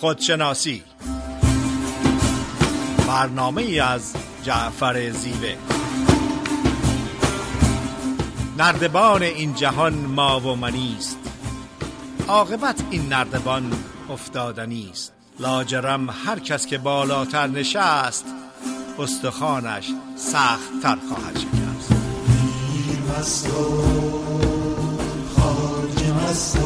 خودشناسی. برنامه ای از جعفر زیوه. نردبان این جهان ما و منیست عاقبت این نردبان افتادنی است لاجرم هر کس که بالاتر نشست استخوانش سخت تر خواهد شکست. مست و خواجه مست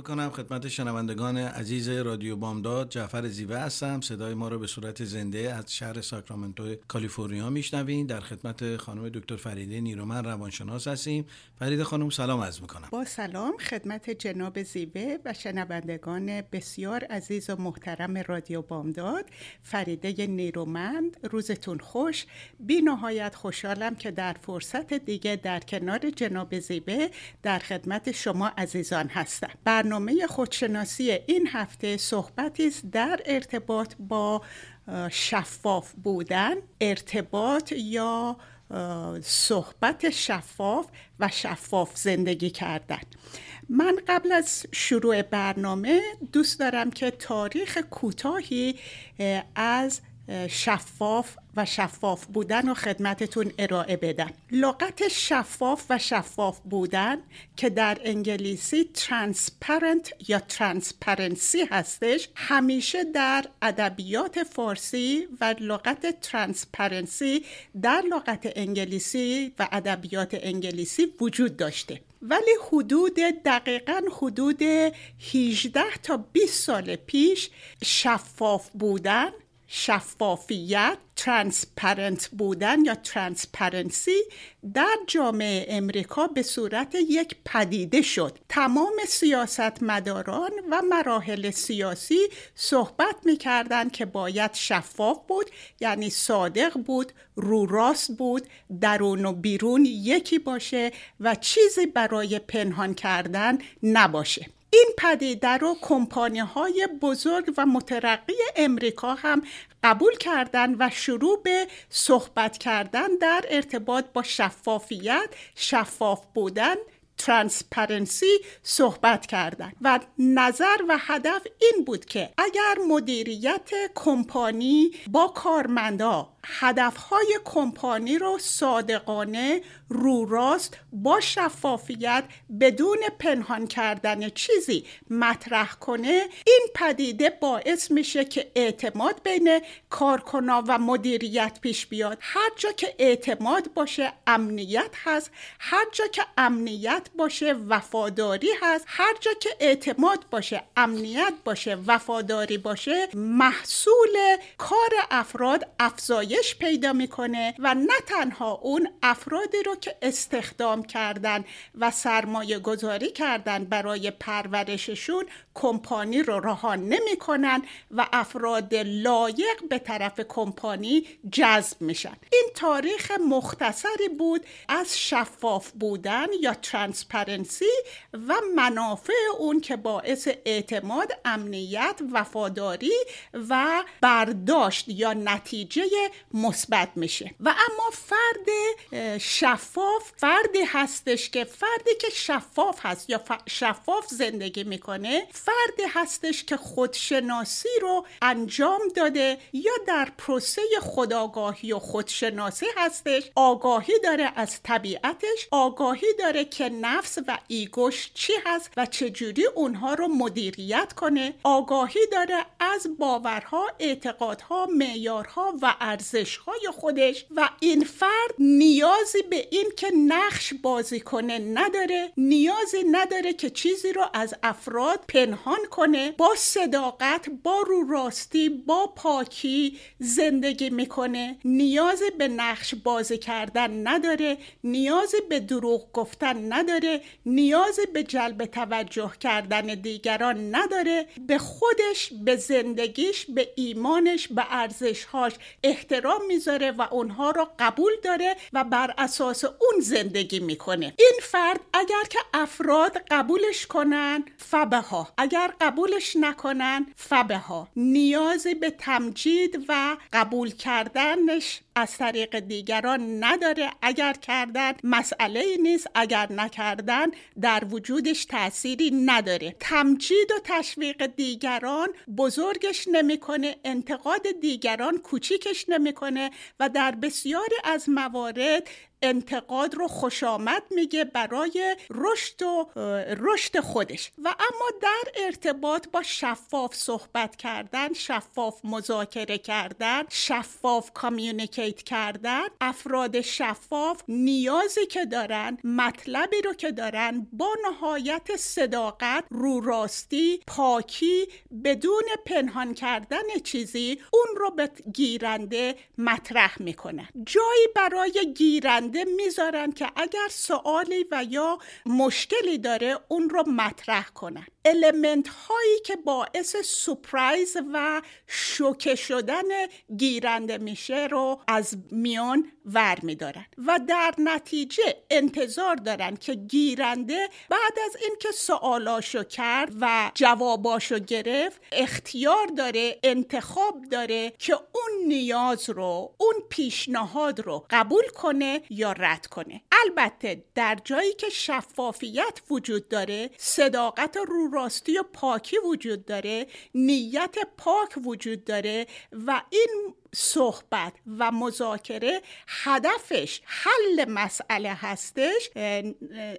می‌کنم خدمت شنوندگان عزیز رادیو بامداد. جعفر زیوه هستم. صدای ما رو به صورت زنده از شهر ساکرامنتو کالیفرنیا میشنوین. در خدمت خانم دکتر فریده نیرومن روانشناس هستیم. فریده خانم سلام عرض می‌کنم. با سلام خدمت جناب زیوه و شنوندگان بسیار عزیز و محترم رادیو بامداد. فریده نیرومند روزتون خوش. بی نهایت خوشحالم که در فرصت دیگه در کنار جناب زیوه در خدمت شما عزیزان هستم. برنامه خودشناسی این هفته صحبتی است در ارتباط با شفاف بودن ارتباط یا صحبت شفاف و شفاف زندگی کردن. من قبل از شروع برنامه دوست دارم که تاریخ کوتاهی از شفاف و شفاف بودن و خدمتتون ارائه بدم. لغت شفاف و شفاف بودن که در انگلیسی transparent یا transparency هستش همیشه در ادبیات فارسی و لغت transparency در لغت انگلیسی و ادبیات انگلیسی وجود داشته. ولی حدود دقیقا حدود 18 تا 20 سال پیش شفاف بودن شفافیت transparent بودن یا transparency در جامعه امریکا به صورت یک پدیده شد. تمام سیاستمداران و مراحل سیاسی صحبت می‌کردند که باید شفاف بود یعنی صادق بود رو راست بود درون و بیرون یکی باشه و چیزی برای پنهان کردن نباشه. این پدیده رو کمپانی های بزرگ و مترقی امریکا هم قبول کردن و شروع به صحبت کردن در ارتباط با شفافیت شفاف بودن transparency صحبت کردن. و نظر و هدف این بود که اگر مدیریت کمپانی با کارمندا هدفهای کمپانی رو صادقانه رو راست با شفافیت بدون پنهان کردن چیزی مطرح کنه این پدیده باعث میشه که اعتماد بین کارکنا و مدیریت پیش بیاد. هر جا که اعتماد باشه امنیت هست. هر جا که امنیت باشه وفاداری هست. هر جا که اعتماد باشه امنیت باشه وفاداری باشه محصول کار افراد افزایش پیدا می‌کنه و نه تنها اون افرادی رو که استخدام کردن و سرمایه گذاری کردن برای پرورششون کمپانی رو رها نمی‌کنن و افراد لایق به طرف کمپانی جذب میشن. این تاریخ مختصری بود از شفاف بودن یا transparency و منافع اون که باعث اعتماد امنیت وفاداری و برداشت یا نتیجه مثبت میشه. و اما فرد شفاف فردی هستش که فردی که شفاف هست یا شفاف زندگی می‌کنه فردی هستش که خودشناسی رو انجام داده یا در پروسه خداگاهی و خودشناسی هستش. آگاهی داره از طبیعتش آگاهی داره که نفس و ایگوش چی هست و چجوری اونها رو مدیریت کنه. آگاهی داره از باورها اعتقادها معیارها و ارزشهای خودش و این فرد نیازی به این که نقش بازی کنه نداره نیازی نداره که چیزی رو از افراد پنهان کنه با صداقت با رو راستی با پاکی زندگی می‌کنه. نیازی به نقش بازی کردن نداره نیازی به دروغ گفتن نداره نیازی به جلب توجه کردن دیگران نداره. به خودش به زندگیش به ایمانش به ارزشهاش احترام می‌ذاره و اونها رو قبول داره و بر اساس اون زندگی می‌کنه. این فرد اگر که افراد قبولش کنن فبه ها اگر قبولش نکنن فبه ها نیازی به تمجید و قبول کردنش از طریق دیگران نداره. اگر کردن مسئله نیست اگر نکردن در وجودش تأثیری نداره. تمجید و تشویق دیگران بزرگش نمی‌کنه انتقاد دیگران کوچیکش نمی‌کنه و در بسیاری از موارد انتقاد رو خوش آمد میگه برای رشد و رشد خودش. و اما در ارتباط با شفاف صحبت کردن شفاف مذاکره کردن شفاف کامیونیکیت کردن افراد شفاف نیازی که دارن مطلبی رو که دارن با نهایت صداقت رو راستی پاکی بدون پنهان کردن چیزی اون رو به گیرنده مطرح می‌کنن جایی برای گیرنده می‌ذارن که اگر سوالی و یا مشکلی داره اون رو مطرح کنن. المنت هایی که باعث سپرایز و شوکه شدن گیرنده میشه رو از میان ور میدارن و در نتیجه انتظار دارن که گیرنده بعد از اینکه سوالاشو کرد و جواباشو گرفت اختیار داره انتخاب داره که اون نیاز رو اون پیشنهاد رو قبول کنه یا رد کنه. البته در جایی که شفافیت وجود داره صداقت رو راستی و پاکی وجود داره نیت پاک وجود داره و این صحبت و مذاکره هدفش حل مسئله هستش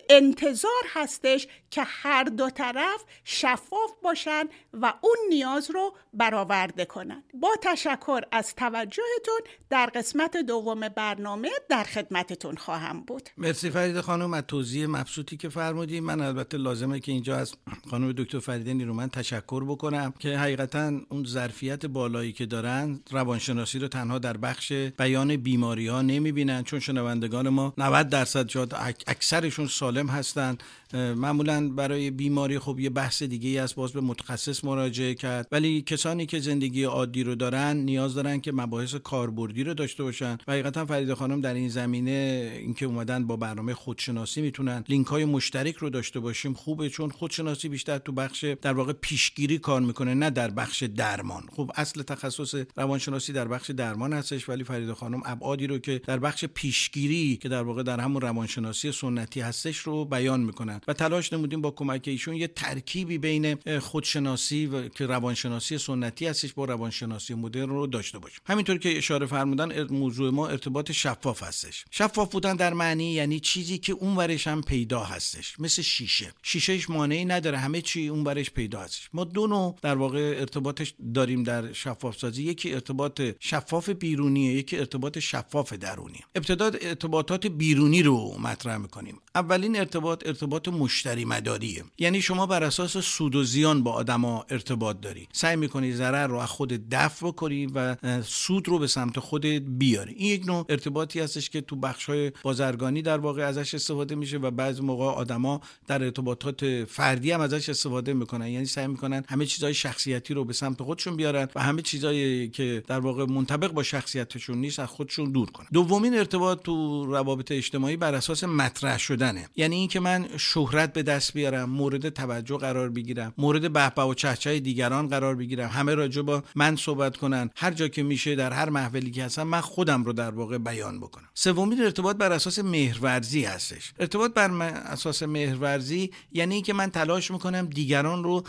انتظار هستش که هر دو طرف شفاف باشن و اون نیاز رو برآورده کنن. با تشکر از توجهتون در قسمت دوم برنامه در خدمتتون خواهم بود. مرسی فرید خانم. از توضیح مبسوطی که فرمودیم من البته لازمه که اینجا از خانم دکتر فریده نیرومن تشکر بکنم که حقیقتا اون ظرفیت بالایی که دارن روانشناسی شناسی رو تنها در بخش بیان بیماری ها نمی بینن چون شنوندگان ما 90 درصد جاد اکثرشون سالم هستند معمولا برای بیماری خب یه بحث دیگه ای از باز به متخصص مراجعه کرد. ولی کسانی که زندگی عادی رو دارن نیاز دارن که مباحث کاربردی رو داشته باشن. و حقیقتا فرید خانم در این زمینه اینکه اومدن با برنامه خودشناسی می‌تونن لینک های مشترک رو داشته باشیم خوبه. چون خودشناسی بیشتر تو بخش در واقع پیشگیری کار می‌کنه نه در بخش درمان. خب اصل تخصص روانشناسی در بخش درمان هستش. ولی فرید خانم ابعادی رو که در بخش پیشگیری که در واقع در همون روانشناسی سنتی هستش رو بیان می‌کنن. و تلاش نمودیم با کمک ایشون یه ترکیبی بین خودشناسی و که روانشناسی سنتی هستش با روانشناسی مدرن رو داشته باشیم. همینطور که اشاره فرمودن موضوع ما ارتباط شفاف هستش. شفاف بودن در معنی یعنی چیزی که اون ورش هم پیدا هستش مثل شیشه. شیشهش مانعی نداره همه چی اون ورش پیدا هستش. ما دو نوع در واقع ارتباطش داریم در شفاف سازی یکی ارتباط شفاف بیرونیه یکی ارتباط شفاف درونی ابتدا ارتباطات بیرونی رو مطرح می‌کنیم. اولین ارتباط ارتباط مشتری مداریه. یعنی شما بر اساس سود و زیان با آدما ارتباط داری. سعی می‌کنی ضرر رو از خود دفع بکنی و سود رو به سمت خودت بیاری. این یک نوع ارتباطی هستش که تو بخشای بازرگانی در واقع ازش استفاده میشه و بعضی موقع آدما در ارتباطات فردی هم ازش استفاده می‌کنن. یعنی سعی می‌کنن همه چیزهای شخصیتی رو به سمت خودشون بیارن و همه چیزایی که در واقع منطبق با شخصیتشون نیست از خودشون دور کنن. دومین ارتباط تو روابط اجتماعی بر اساس مطرح شدنه. یعنی اینکه من شهرت به دست بیارم مورد توجه قرار بگیرم مورد بهبه و چهچه دیگران قرار بگیرم. همه راجع با من صحبت کنن. هر جا که میشه در هر محفلی که هستم من خودم رو در واقع بیان بکنم. سومین ارتباط بر اساس مهرورزی هستش. ارتباط بر اساس مهرورزی یعنی اینکه من تلاش می‌کنم دیگران رو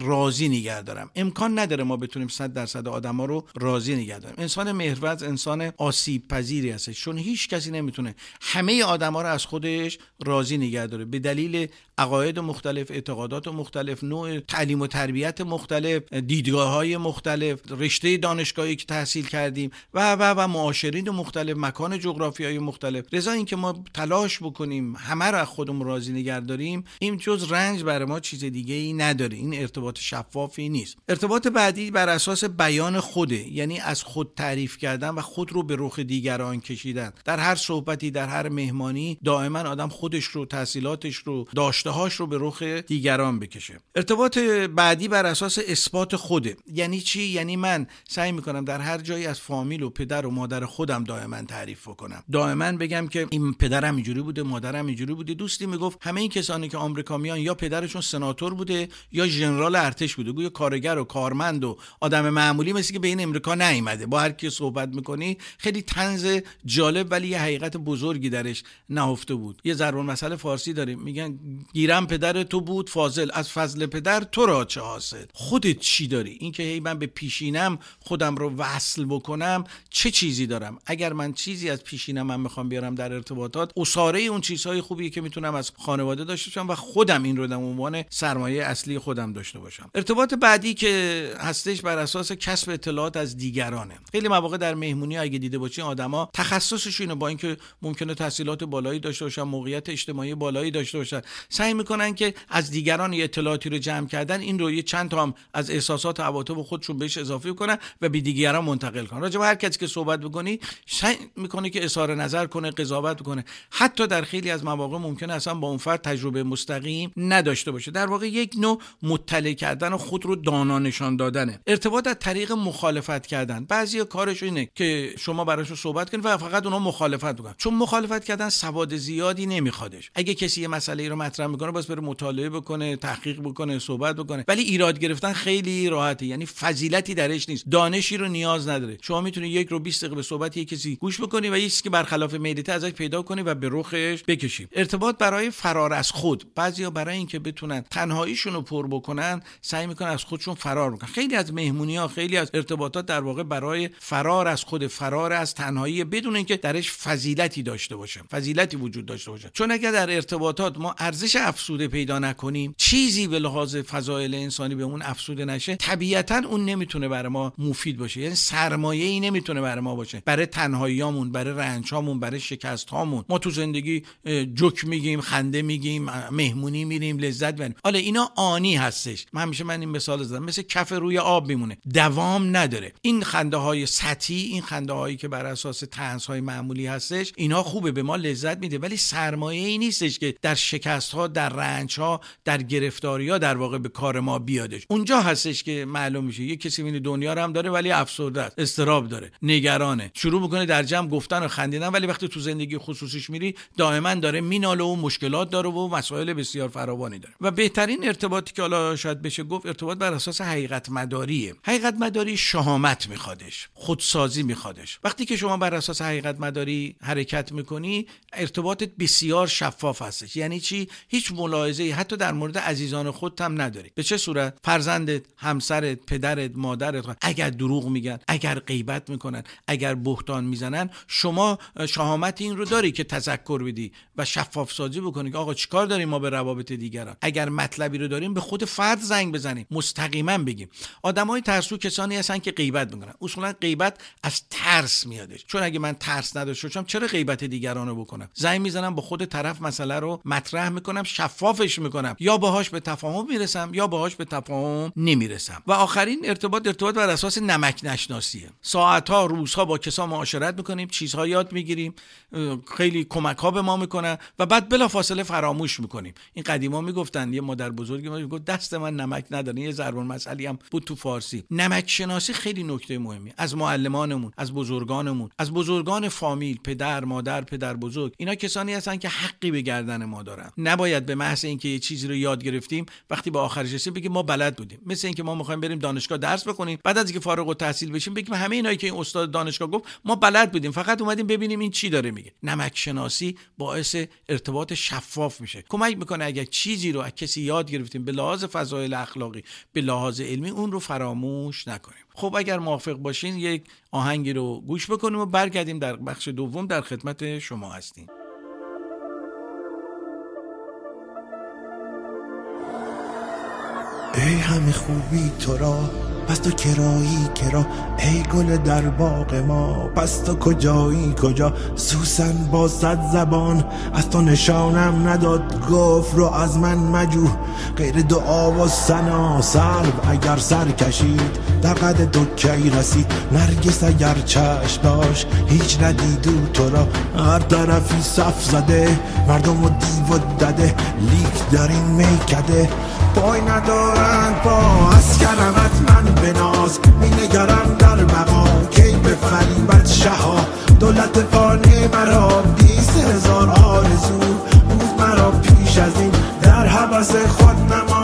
راضی نگه دارم. امکان نداره ما بتونیم 100 درصد آدما رو راضی نگه داریم. انسان مهرورز انسان آسیب پذیری هستش. چون هیچ کسی نمی‌تونه همه آدما رو از خودش راضی نگه داره. به دلیل или عقاید مختلف اعتقادات مختلف نوع تعلیم و تربیت مختلف دیدگاه های مختلف رشته دانشگاهی که تحصیل کردیم و و و معاشرین مختلف مکان جغرافیایی مختلف. رضا اینکه ما تلاش بکنیم همه رو از خودمون راضی نگه داریم این جز رنج برای ما چیز دیگه ای نداره. این ارتباط شفافی نیست. ارتباط بعدی بر اساس بیان خوده یعنی از خود تعریف کردن و خود رو به رخ دیگران کشیدن. در هر صحبتی در هر مهمانی دائما آدم خودش رو تحصیلاتش رو داشته هاش رو به رخ دیگران بکشه. ارتباط بعدی بر اساس اثبات خوده. یعنی چی؟ یعنی من سعی می‌کنم در هر جایی از فامیل و پدر و مادر خودم دائما تعریف کنم دائما بگم که این پدرم اینجوری بوده مادرم اینجوری بوده. دوستی می‌گفت همه این کسانی که آمریکا یا پدرشون سناتور بوده یا ژنرال ارتش بوده. گویا کارگر و کارمند و آدم معمولی مثل که به این امریکا نیومده. با هر کی صحبت می‌کنی خیلی تنز جالب ولی یه حقیقت بزرگی درش نهفته بود. یه ضرب مسئله فارسی داریم. میگن گیرم پدر تو بود فاضل از فضل پدر تو را چه حاصل؟ خودت چی داری؟ اینکه هی من به پیشینم خودم رو وصل بکنم چه چیزی دارم؟ اگر من چیزی از پیشینم من می‌خوام بیارم در ارتباطات اساره اون چیزهای خوبی که می‌تونم از خانواده داشته باشم و خودم این رو در عنوان سرمایه اصلی خودم داشته باشم. ارتباط بعدی که هستش بر اساس کسب اطلاعات از دیگرانه. خیلی مواقع در مهمونی اگه دیده باشین آدما تخصصشون با اینکه ممکنه تحصیلات بالایی داشته باشن موقعیت اجتماعی بالایی داشته باشن سعی می‌کنن که از دیگران اطلاعاتی رو جمع کردن این رو یه چند تا هم از احساسات و عواطف خودشون بهش اضافه کنن و به دیگران منتقل کنن. راجع هر کسی که صحبت بکنی سعی می‌کنه که اظهار نظر کنه قضاوت کنه. حتی در خیلی از مواقع ممکنه اصلا با اون فرد تجربه مستقیم نداشته باشه. در واقع یک نوع مطلع کردن و خود رو دانا نشان دادنه. ارتباط از طریق مخالفت کردن. بعضی کارش اینه که شما براشون صحبت کنید و فقط اونها مخالفت بکنن. چون مخالفت کردن سواد زیادی نمیخوادش. اگه کسی یه مسئله رو مطرح می‌کنه باز بره مطالعه بکنه تحقیق بکنه صحبت بکنه. ولی ایراد گرفتن خیلی راحته. یعنی فضیلتی درش نیست. دانشی رو نیاز نداره. شما می‌تونید یک رو 20 دقیقه به صحبت یک کسی گوش بکنی و چیزی که برخلاف میلیته ازش پیدا کنی و به رخش بکشی. ارتباط برای فرار از خود. بعضیا برای اینکه بتونن تنهاییشون رو پر بکنن سعی می‌کنن از خودشون فرار بکنن. خیلی از مهمونی ها خیلی از ارتباطات در واقع برای فرار از خود فرار از تنهایی بدون اینکه درش فضیلتی داشته باشه فضیلتی وجود داشته باشه. چون اگر در ارتباطات ما ارزش افسوده پیدا نکنیم. چیزی به لحاظ فضایل انسانی به اون افسوده نشه طبیعتا اون نمی‌تونه برای ما مفید باشه. یعنی سرمایه ای نمی‌تونه برای ما باشه. برای تنهاییامون برای رنجهامون برای شکست هامون ما تو زندگی جوک میگیم خنده میگیم مهمونی میریم لذت ببریم حالا اینا آنی هستش. من همیشه من این مثال زدم. مثل کف روی آب میمونه. دوام نداره. این خنده های سطحی این خنده هایی که بر اساس تنز های معمولی هستش اینا خوبه به ما لذت میده. ولی سرمایه ای نیستش که در شکست ها در رنج ها در گرفتاری ها در واقع به کار ما بیادش. اونجا هستش که معلوم میشه. یه کسی این دنیا رو هم داره ولی افسرده است. استراب داره. نگرانه. شروع می‌کنه در جمع گفتن و خندیدن ولی وقتی تو زندگی خصوصیش میری دائما داره میناله و مشکلات داره و مسائل بسیار فراوانی داره. و بهترین ارتباطی که حالا شاید بشه گفت ارتباط بر اساس حقیقت مداریه حقیقت مداری شهامت میخوادش. خودسازی میخوادش. وقتی که شما بر اساس حقیقت مداری حرکت می‌کنی ارتباطت بسیار شفاف هستش. یعنی چی؟ هیچ ملاحظه حتی در مورد عزیزان خودت هم نداری. به چه صورت؟ فرزندت همسرت پدرت مادرت اگر دروغ میگن اگر غیبت می‌کنن اگر بهتان می‌زنن شما شهامت این رو داری که تذکر بدی و شفاف سازی بکنی که آقا چیکار داریم ما به روابط دیگران؟ اگر مطلبی رو داریم به خود فرد زنگ بزنیم. مستقیما بگیم. آدمای ترسو کسانی هستن که غیبت می‌کنن. اصولا غیبت از ترس میادش. چون اگه من ترس نداشته باشم چرا غیبت دیگران رو بکنم؟ زنگ می‌زنم با خود طرف مسئله رو مطرح می‌کنم. شفافش می‌کنم. یا باهاش به تفاهم می‌رسم یا باهاش به تفاهم نمی‌رسم. و آخرین ارتباط ارتباط بر اساس نمک نشناسیه. ساعتها روزها با کسا معاشرت می‌کنیم چیزها یاد می‌گیریم خیلی کمک ها به ما می‌کنن و بعد بلا فاصله فراموش می‌کنیم. این قدیما می‌گفتن یه مادر بزرگی ما می‌گفت دست من نمک نداره یه ضرب مسئله هم بود تو فارسی. نمک شناسی خیلی نکته مهمی از معلمانمون از بزرگانمون از بزرگان فامیل پدر مادر پدر بزرگ اینا کسانی هستن که حقی به گردن ما دارن. نباید به محض اینکه یه چیزی رو یاد گرفتیم وقتی به آخرش رسیدیم بگیم ما بلد بودیم. مثل اینکه ما می‌خوایم بریم دانشگاه درس بخونیم بعد از اینکه فارغ التحصیل بشیم بگیم همه اینایی که این استاد دانشگاه گفت ما بلد بودیم. فقط اومدیم ببینیم این چی داره میگه. نمک شناسی باعث ارتباط شفاف میشه. کمک می‌کنه اگر چیزی رو از کسی یاد گرفتیم به لحاظ فضایل اخلاقی به لحاظ علمی اون رو فراموش نکنیم. خب اگر موافق باشین یک آهنگی رو گوش بکنیم و برگردیم در بخش دوم در خدمت شما هستیم. همه خوبی تو را پس تو کرایی کرا ای گل در باغ ما پس تو کجایی کجا؟ سوسن با صد زبان از تو نشانم نداد گفت رو از من مجو غیر دعا و سنا سلب اگر سر کشید در قد دو کی رسید. نرگس اگر چشم داشت هیچ ندیدو تو را. هر طرفی صف زده مردم و دیو دده لیک در این میکده. پای ندارند با از کرمت من بناز می نگرم در بقا کی به فریبت شها دولت فانی مرا بیست هزار آرزو بود مرا پیش از این. در حبس خود نماد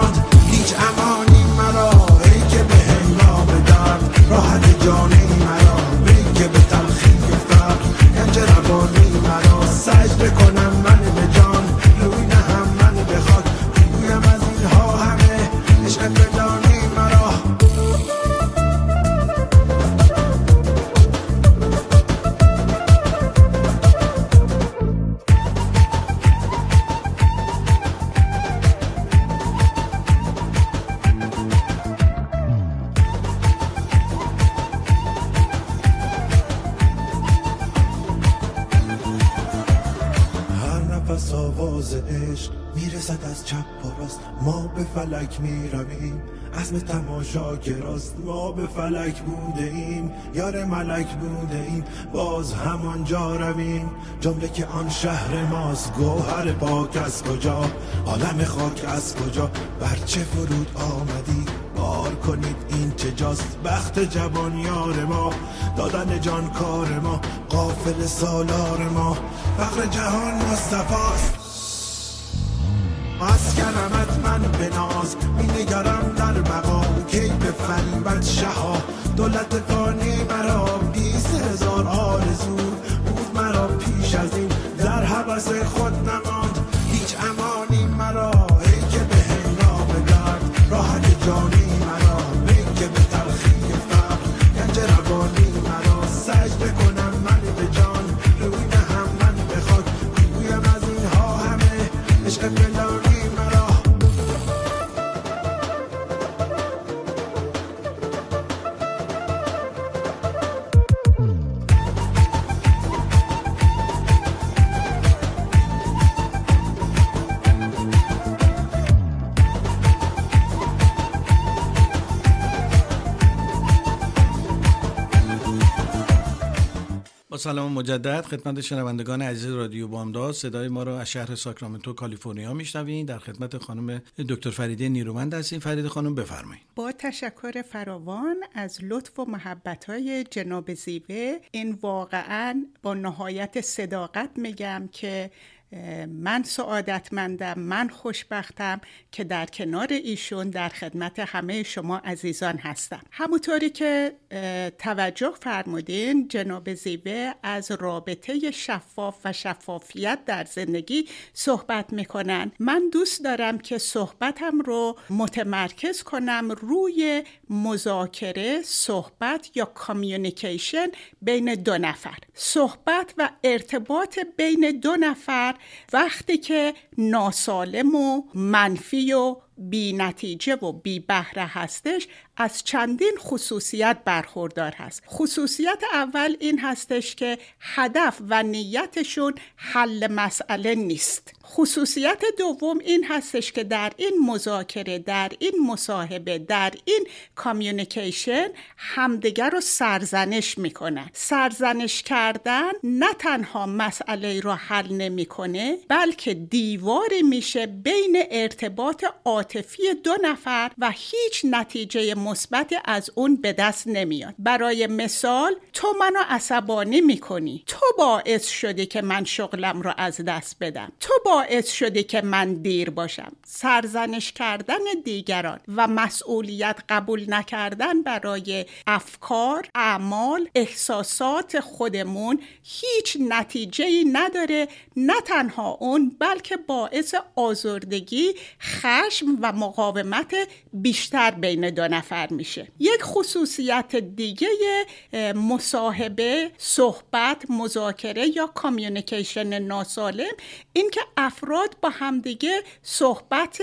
فلک می‌رویم. اسم تماشا راست ما به فلک بوده ایم یار ملک بوده ایم باز همانجا رویم. جمله که آن شهر ماست. گوهر پاک از کجا؟ عالم خاک از کجا؟ بر چه فرود آمدی؟ بار کنید این چه جاست؟ بخت جوان یار ما. دادن جان کار ما. قافل سالار ما. فخر جهان مصطفاست مسکنمت من به ناز. می در مقام کی به فریبت شها. دولت فانی مرا بیست هزار آرزو بود مرا پیش از این. در حبس خود نماند هیچ امانی مرا. ای که به هنگام راحت جانی مرا. ای که به تلخی فقر گنج روانی مرا. سجده کنم من به جان روی هم من به خاک گویم از همه عشق پنهانی سلام مجدد. خدمت شنوندگان عزیز رادیو بامداد. صدای ما رو از شهر ساکرامنتو کالیفرنیا میشنوین در خدمت خانم دکتر فریده نیرومند هستیم. فریده خانم بفرمایید. با تشکر فراوان از لطف و محبت های جناب زیوه این واقعا با نهایت صداقت میگم که من سعادتمندم من خوشبختم که در کنار ایشون در خدمت همه شما عزیزان هستم. همونطوری که توجه فرمودین جناب زیوه از رابطه شفاف و شفافیت در زندگی صحبت می‌کنن. من دوست دارم که صحبتم رو متمرکز کنم روی مذاکره صحبت یا کامیونیکیشن بین دو نفر. صحبت و ارتباط بین دو نفر وقتی که ناسالم و منفی و بی نتیجه و بی بهره هستش از چندین خصوصیت برخوردار هست. خصوصیت اول این هستش که هدف و نیتشون حل مسئله نیست. خصوصیت دوم این هستش که در این مذاکره در این مصاحبه در این کامیونیکیشن همدیگر رو سرزنش می‌کنن سرزنش کردن نه تنها مسئله رو حل نمی‌کنه بلکه دیواری میشه بین ارتباط عاطفی دو نفر و هیچ نتیجه مثبت از اون به دست نمیاد. برای مثال تو منو عصبانی می‌کنی. تو باعث شدی که من شغلم رو از دست بدم. تو باعث شدی که من دیر باشم. سرزنش کردن دیگران و مسئولیت قبول نکردن برای افکار اعمال احساسات خودمون هیچ نتیجه ای نداره. نه تنها اون بلکه باعث آزردگی خشم و مقاومت بیشتر بین دو نفر میشه. یک خصوصیت دیگه مصاحبه صحبت مذاکره یا communication ناسالم. این که افراد با همدیگه صحبت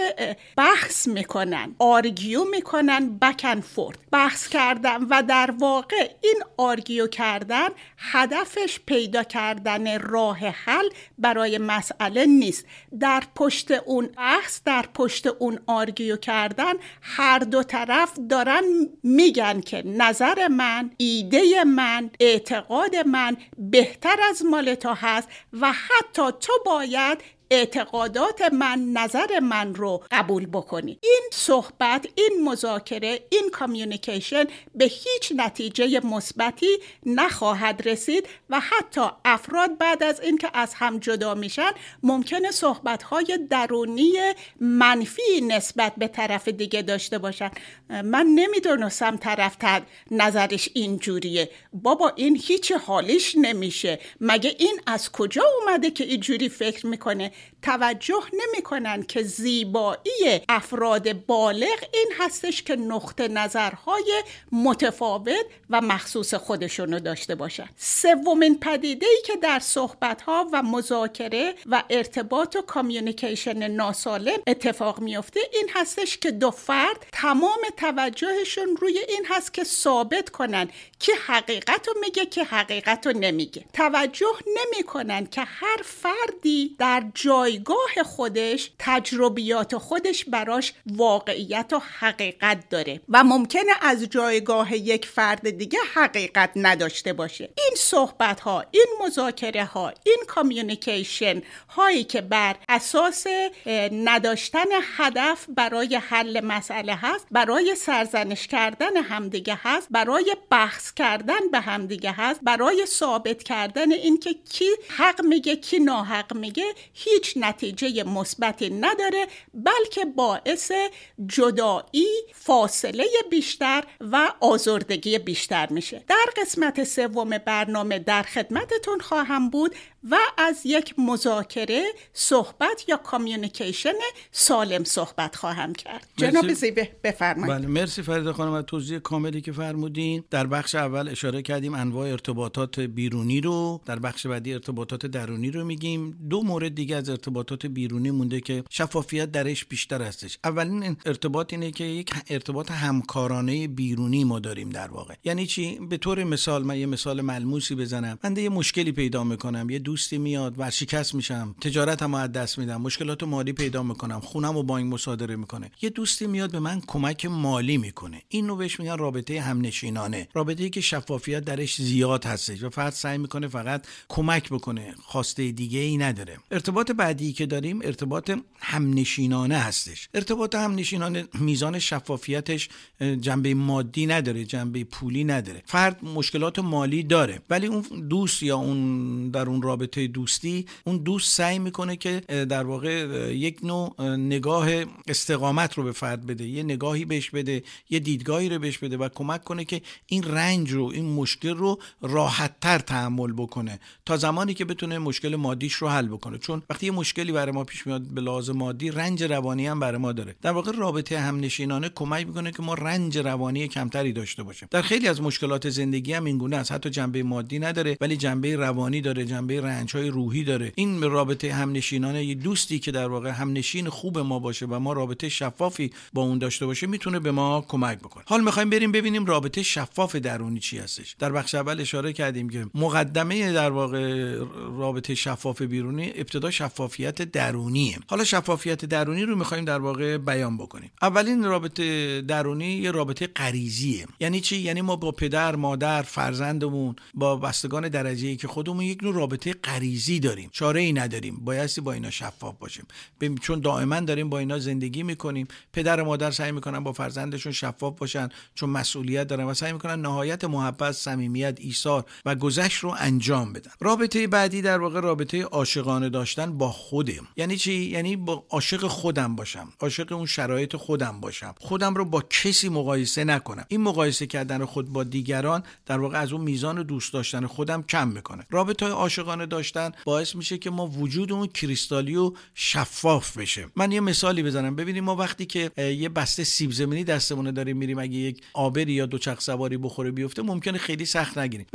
بحث می‌کنن argue می‌کنن back and forth بحث کردن و در واقع این argue کردن هدفش پیدا کردن راه حل برای مسئله نیست. در پشت اون بحث در پشت اون آرگیو کردن هر دو طرف دارن میگن که نظر من ایده من اعتقاد من بهتر از مال تو هست و حتی تو باید اعتقادات من نظر من رو قبول بکنی. این صحبت این مذاکره این کامیونیکیشن به هیچ نتیجه مثبتی نخواهد رسید و حتی افراد بعد از اینکه از هم جدا میشن ممکنه صحبت های درونی منفی نسبت به طرف دیگه داشته باشن. من نمی‌دونستم طرف تد نظرش اینجوریه. بابا این هیچ حالیش نمیشه. مگه این از کجا اومده که اینجوری فکر می‌کنه؟ توجه نمی‌کنن که زیبایی افراد بالغ این هستش که نقطه نظرهای متفاوت و مخصوص خودشونو داشته باشن. سومین پدیده ای که در صحبت ها و مذاکره و ارتباط و communication ناسالم اتفاق میفته این هستش که دو فرد تمام توجهشون روی این هست که ثابت کنن که حقیقت رو میگه که حقیقت رو نمیگه. توجه نمی‌کنن که هر فردی در جایگاه خودش تجربیات خودش براش واقعیت و حقیقت داره و ممکنه از جایگاه یک فرد دیگه حقیقت نداشته باشه. این صحبت ها این مذاکره ها این communication هایی که بر اساس نداشتن هدف برای حل مسئله هست برای سرزنش کردن همدیگه هست برای بحث کردن به همدیگه هست برای ثابت کردن اینکه کی حق میگه کی ناحق میگه هیچ نتیجه مثبتی نداره بلکه باعث جدایی فاصله بیشتر و آزردگی بیشتر میشه. در قسمت سوم برنامه در خدمتتون خواهم بود. و از یک مذاکره صحبت یا کامیونیکیشن سالم صحبت خواهم کرد. جناب زیبه بفرمایید. بله مرسی فرید خانم و توضیح کاملی که فرمودین. در بخش اول اشاره کردیم انواع ارتباطات بیرونی رو. در بخش بعدی ارتباطات درونی رو میگیم. دو مورد دیگه از ارتباطات بیرونی مونده که شفافیت درش بیشتر هستش. اولین ارتباط اینه که یک ارتباط همکارانه بیرونی ما داریم در واقع. یعنی چی؟ به طور مثال من یه مثال ملموسی بزنم. من یه مشکلی پیدا می‌کنم یه دوستی میاد ورشکست میشم. تجارتمو از دست میدم. مشکلات مالی پیدا می‌کنم. خونم و بانک مصادره می‌کنه. یه دوستی میاد به من کمک مالی می‌کنه. این رو بهش میگن رابطه همنشینانه. رابطه ای که شفافیت درش زیاد هستش و فرد سعی می‌کنه فقط کمک بکنه. خواسته دیگه ای نداره. ارتباط بعدی که داریم ارتباط همنشینانه هستش. ارتباط همنشینانه میزان شفافیتش جنبه مادی نداره جنبه پولی نداره. فرد مشکلات مالی داره. ولی اون دوست یا اون در اون رابطه دوستی اون دوست سعی می‌کنه که در واقع یک نوع نگاه استقامت رو به فرد بده یه نگاهی بهش بده یه دیدگاهی رو بهش بده و کمک کنه که این رنج رو این مشکل رو راحت تر تحمل بکنه تا زمانی که بتونه مشکل مادیش رو حل بکنه. چون وقتی یه مشکلی برای ما پیش میاد به لحاظ مادی رنج روانی هم برای ما داره. در واقع رابطه همنشینانه کمک می‌کنه که ما رنج روانی کمتری داشته باشیم. در خیلی از مشکلات زندگی هم این گونه است. حتی جنبه مادی نداره ولی جنبه روانی داره جنبه رنج های روحی داره. این رابطه همنشینانه یه دوستی که در واقع همنشین خوب ما باشه و ما رابطه شفافی با اون داشته باشه می‌تونه به ما کمک بکنه. حال می‌خوایم بریم ببینیم رابطه شفاف درونی چی هستش. در بخش اول اشاره کردیم که مقدمه در واقع رابطه شفاف بیرونی ابتدا شفافیت درونیه. حالا شفافیت درونی رو می‌خوایم در واقع بیان بکنیم. اولین رابطه درونی یه رابطه غریزیه. یعنی چی؟ یعنی ما با پدر مادر فرزندمون با بستگان درجه ای که خودمون یک نوع رابطه غریزی داریم. چاره ای نداریم. بایستی با اینا شفاف باشیم. چون دائما داریم با اینا زندگی می‌کنیم. پدر و مادر سعی می‌کنن با فرزندشون شفاف باشن چون مسئولیت دارن و سعی می‌کنن نهایت محبت صمیمیت ایثار و گذشت رو انجام بدن. رابطه بعدی در واقع رابطه عاشقانه داشتن با خودم. یعنی چی؟ یعنی با عاشق خودم باشم. عاشق اون شرایط خودم باشم. خودم رو با کسی مقایسه نکنم. این مقایسه کردن خود با دیگران در واقع از اون میزان دوست داشتن خودم کم می‌کنه. رابطه عاشقانه داشتن باعث میشه که ما وجودمون کریستالی و شفاف بشه. من یه مثالی بزنم. ببینیم ما وقتی که یه بسته سیب زمینی دستمونه داریم میریم اگه یک آبری یا دوچرخه سواری بخوره بیفته ممکنه خیلی سخت نگیریم.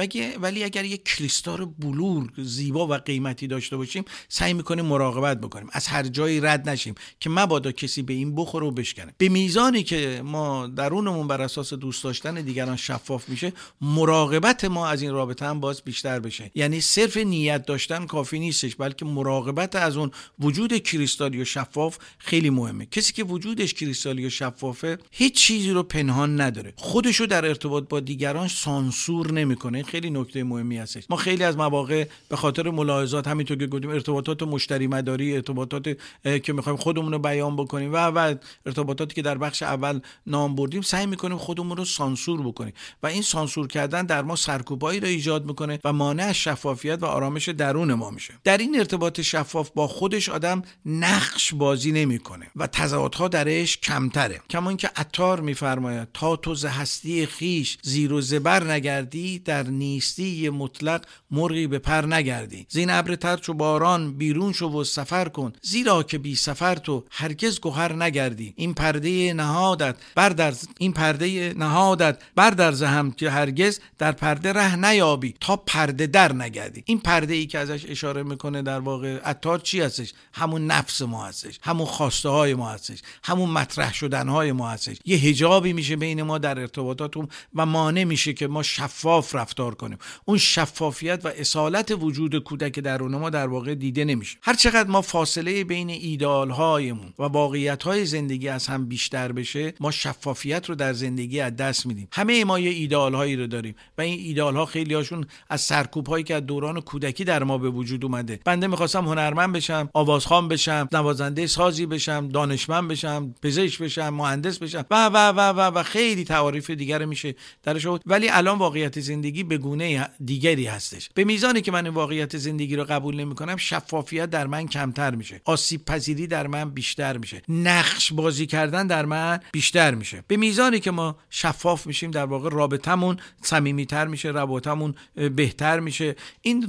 ولی اگر یک کریستال بلور زیبا و قیمتی داشته باشیم سعی می‌کنیم مراقبت بکنیم. از هر جایی رد نشیم که مبادا کسی به این بخوره و بشکنه. به میزانی که ما درونمون بر اساس دوست داشتن دیگران شفاف میشه مراقبت ما از این رابطه هم باز بیشتر بشه. یعنی صرف نیت داشتن کافی نیستش بلکه مراقبت از اون وجود کریستالی و شفاف خیلی مهمه. کسی که وجودش کریستالی و شفافه هیچ چیزی رو پنهان نداره. خودشو در ارتباط با دیگران سانسور نمی‌کنه. خیلی نکته مهمی هستش. ما خیلی از مواقع به خاطر ملاحظات همینطور که گفتیم ارتباطات مشتری مداری ارتباطات که می‌خوایم خودمون رو بیان بکنیم و و ارتباطاتی که در بخش اول نام بردیم سعی می‌کنیم خودمون رو سانسور بکنیم. و این سانسور کردن در ما سرکوبایی رو ایجاد می‌کنه و مانع شفافیت و آرامش درون ما میشه. در این ارتباط شفاف با خودش آدم نقش بازی نمی‌کنه و تضادها درش کمتره. کما که عطار میفرماید تا تو ز هستی خیش زیر و زبر نگردی در نیستی مطلق مرغی به پر نگردی. زین ابر تر چو باران بیرون شو و سفر کن. زیرا که بی سفر تو هرگز گوهر نگردی. این پرده نهادت بردر این پرده نهادت بردر هم که هرگز در پرده ره نیابی. تا پرده در نگردی. این پرده ای که ازش اشاره می‌کنه در واقع عطار چی هستش؟ همون نفس ما هستش همون خواسته های ما هستش همون مطرح شدن های ما هستش. یه هجابی میشه بین ما در ارتباطاتون و مانع میشه که ما شفاف رفتار کنیم. اون شفافیت و اصالت وجود کودک درون ما در واقع دیده نمیشه. هر چقدر ما فاصله بین ایدال هایمون و واقعیت های زندگی از هم بیشتر بشه ما شفافیت رو در زندگی از دست میدیم. همه ما یه ایدال هایی رو داریم و این ایدال ها خیلی هاشون از سرکوب هایی که از دوران کودکی در ما به وجود اومده. بنده می‌خواستم هنرمند بشم آوازخوان بشم نوازنده سازی بشم دانشمند بشم پزشک بشم مهندس بشم. و و و و, و خیلی تعاریف دیگر میشه درش ولی الان واقعیت زندگی به گونه دیگری هستش. به میزانی که من این واقعیت زندگی رو قبول نمی‌کنم شفافیت در من کمتر میشه. آسیب پذیری در من بیشتر میشه. نقش بازی کردن در من بیشتر میشه. به میزانی که ما شفاف میشیم در واقع رابطمون صمیمیتر میشه رابطمون بهتر میشه. این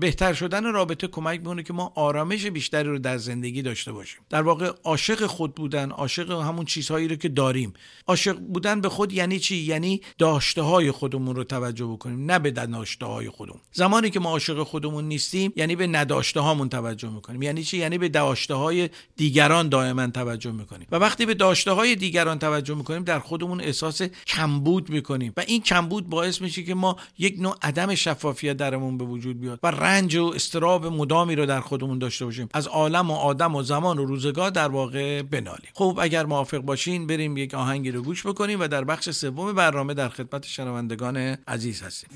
بهتر شدن رابطه کمک می‌کنه که ما آرامش بیشتری رو در زندگی داشته باشیم. در واقع عاشق خود بودن عاشق همون چیزهایی رو که داریم. عاشق بودن به خود یعنی چی؟ یعنی داشته های خودمون رو توجه بکنیم نه به نداشته های خودمون. زمانی که ما عاشق خودمون نیستیم یعنی به نداشته هامون توجه می‌کنیم. یعنی چی؟ یعنی به داشته های دیگران دائما توجه می‌کنیم. و وقتی به داشته های دیگران توجه می‌کنیم در خودمون احساس کمبود می‌کنیم. و این کمبود باعث میشه که ما یک نوع عدم شفافیت درمون به وجود بیاد. و رنج و استراب مدامی رو در خودمون داشته باشیم. از عالم و آدم و زمان و روزگار در واقع بنالیم. خب اگر موافق باشین بریم یک آهنگی رو گوش بکنیم و در بخش سوم برنامه در خدمت شنوندگان عزیز هستیم.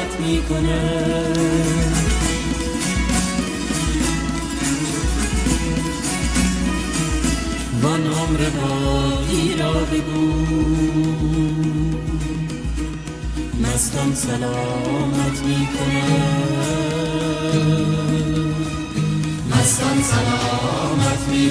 سلامت می وان عمر باقی را بگو مستان سلامت می مستان سلامت می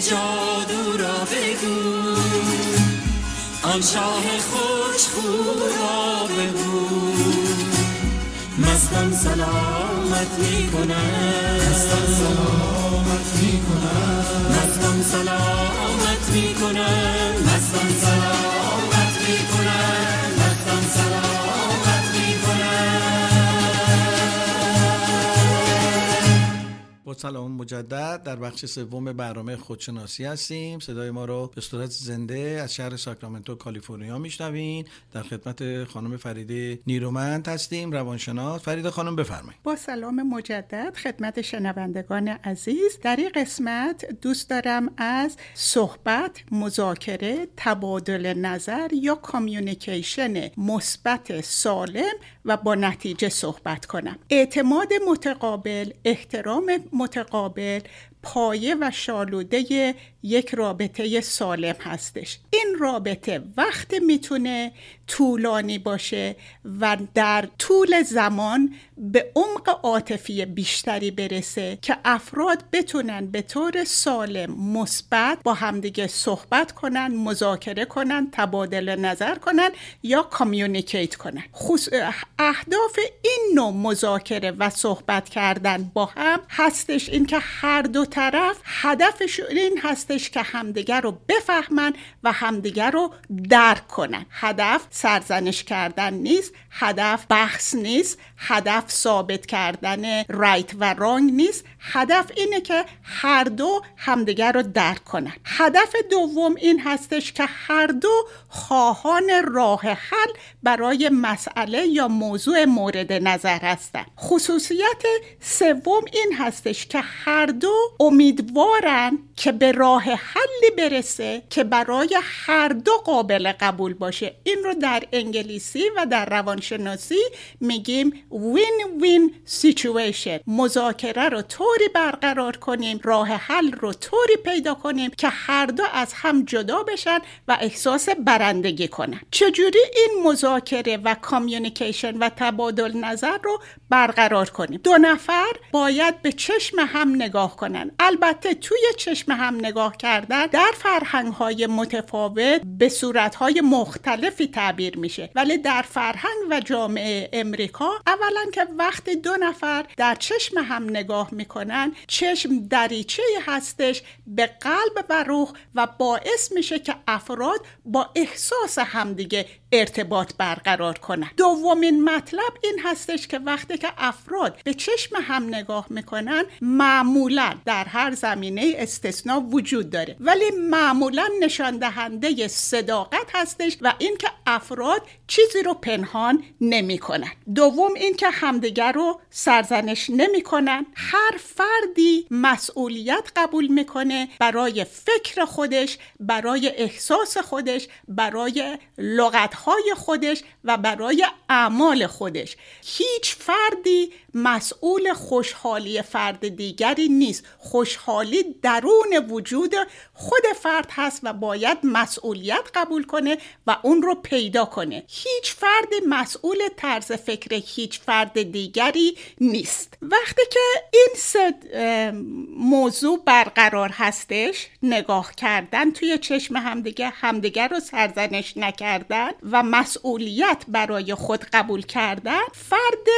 چشم جادو را بگو. آن شاه خوش را بگو. مستم سلامت می کنم مستم سلامت می کنم مستم سلامت می کنم سلام مجدد. در بخش سوم برنامه خودشناسی هستیم. صدای ما رو به صورت زنده از شهر ساکرامنتو کالیفرنیا میشنوین. در خدمت خانم فریده نیرومند هستیم روانشناس. فریده خانم بفرمایید. با سلام مجدد خدمت شنوندگان عزیز. در این قسمت دوست دارم از صحبت مذاکره تبادل نظر یا کامیونیکیشن مثبت سالم و با نتیجه صحبت کنم. اعتماد متقابل احترام متقابل پایه و شالوده یک رابطه سالم هستش. این رابطه وقت می‌تونه طولانی باشه و در طول زمان به عمق عاطفی بیشتری برسه که افراد بتونن به طور سالم مثبت با همدیگه صحبت کنن مذاکره کنن تبادل نظر کنن یا communicate کنن. خص... اهداف این نوع مذاکره و صحبت کردن با هم هستش اینکه هر دو طرف هدفش این هستش که همدیگر رو بفهمن و همدیگر رو درک کنن. هدف سرزنش کردن نیست هدف بحث نیست هدف ثابت کردن right و wrong نیست هدف اینه که هر دو همدیگر رو درک کنن. هدف دوم این هستش که هر دو خواهان راه حل برای مسئله یا موضوع مورد نظر هستن. خصوصیت سوم این هستش که هر دو امیدوارن که به راه حلی برسه که برای هر دو قابل قبول باشه. این رو در انگلیسی و در روانشناسی میگیم وین وین سیچویشن مذاکره رو طوری برقرار کنیم راه حل رو طوری پیدا کنیم که هر دو از هم جدا بشن و احساس برندگی کنن. چجوری این مذاکره و کامیونیکیشن و تبادل نظر رو برقرار کنیم؟ دو نفر باید به چشم هم نگاه کنن. البته توی چشم هم نگاه کردن در فرهنگ های متفاوت به صورت های مختلفی تعبیر میشه. ولی در فرهنگ و جامعه امریکا اولا که وقتی دو نفر در چشم هم نگاه می‌کنن چشم دریچه هستش به قلب و روح و باعث میشه که افراد با احساس همدیگه ارتباط برقرار کنن. دومین مطلب این هستش که وقتی که افراد به چشم هم نگاه می‌کنن معمولا در هر زمینه استثنا وجود داره. ولی معمولا نشان دهنده صداقت هستش و اینکه افراد چیزی رو پنهان نمی‌کنن. دوم اینکه همدیگر رو سرزنش نمی‌کنن. هر فردی مسئولیت قبول می‌کنه برای فکر خودش برای احساس خودش برای لغتهای خودش و برای اعمال خودش. هیچ فردی مسئول خوشحالی فرد دیگری نیست. خوشحالی درون وجود خود فرد هست و باید مسئولیت قبول کنه و اون رو پیدا کنه. هیچ فرد مسئول طرز فکر هیچ فرد دیگری نیست. وقتی که این سه موضوع برقرار هستش نگاه کردن توی چشم همدیگه همدیگه رو سرزنش نکردن و مسئولیت برای خود قبول کردن فرد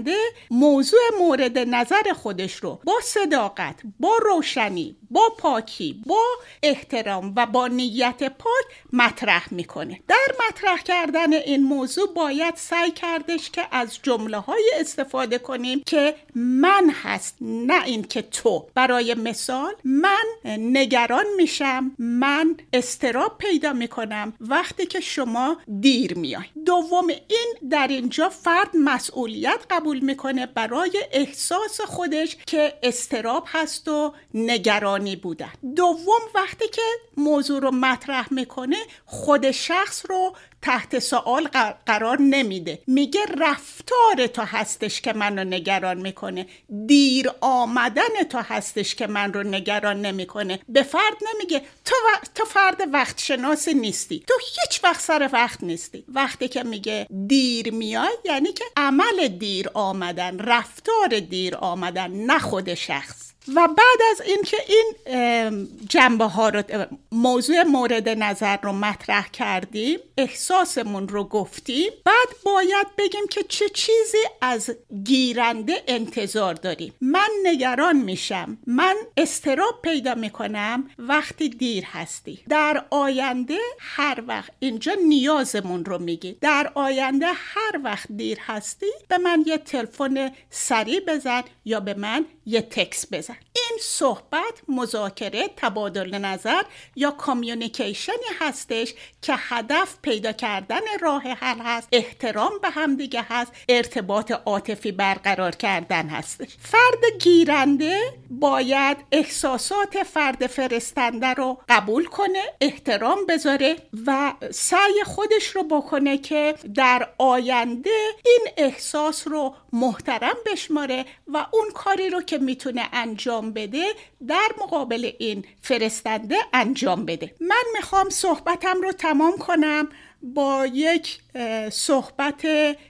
فرستنده موضوع مورد نظر خودش رو با صداقت با روشنی با پاکی با احترام و با نیت پاک مطرح می‌کنه. در مطرح کردن این موضوع باید سعی کردش که از جمله های استفاده کنیم که من هست نه این که تو. برای مثال من نگران میشم من استراب پیدا می‌کنم وقتی که شما دیر میای دوم این در اینجا فرد مسئولیت قبول می‌کنه برای احساس خودش که استراب هست و نگرانی بودن. دوم وقتی که موضوع رو مطرح می‌کنه خود شخص رو تحت سوال قرار نمیده. میگه رفتار تو هستش که من رو نگران می‌کنه. دیر آمدن تو هستش که من رو نگران نمی‌کنه. به فرد نمیگه تو, و... تو فرد وقت شناسی نیستی. تو هیچ وقت سر وقت نیستی. وقتی که میگه دیر میای یعنی که عمل دیر آمدن رفتار دیر آمدن نه خود شخص. و بعد از اینکه این جنبه ها رو موضوع مورد نظر رو مطرح کردیم احساسمون رو گفتیم بعد باید بگیم که چه چیزی از گیرنده انتظار داریم. من نگران میشم. من استراب پیدا می‌کنم وقتی دیر هستی. در آینده هر وقت اینجا نیازمون رو میگی در آینده هر وقت دیر هستی به من یه تلفن سریع بزن یا به من یه تکس بزن. این صحبت مذاکره تبادل نظر یا کامیونیکیشنی هستش که هدف پیدا کردن راه حل هست احترام به همدیگه هست ارتباط عاطفی برقرار کردن هستش. فرد گیرنده باید احساسات فرد فرستنده رو قبول کنه احترام بذاره و سعی خودش رو بکنه که در آینده این احساس رو محترم بشماره و اون کاری رو که می‌تونه انجام بده در مقابل این فرستنده انجام بده. من می‌خوام صحبتم رو تمام کنم. با یک صحبت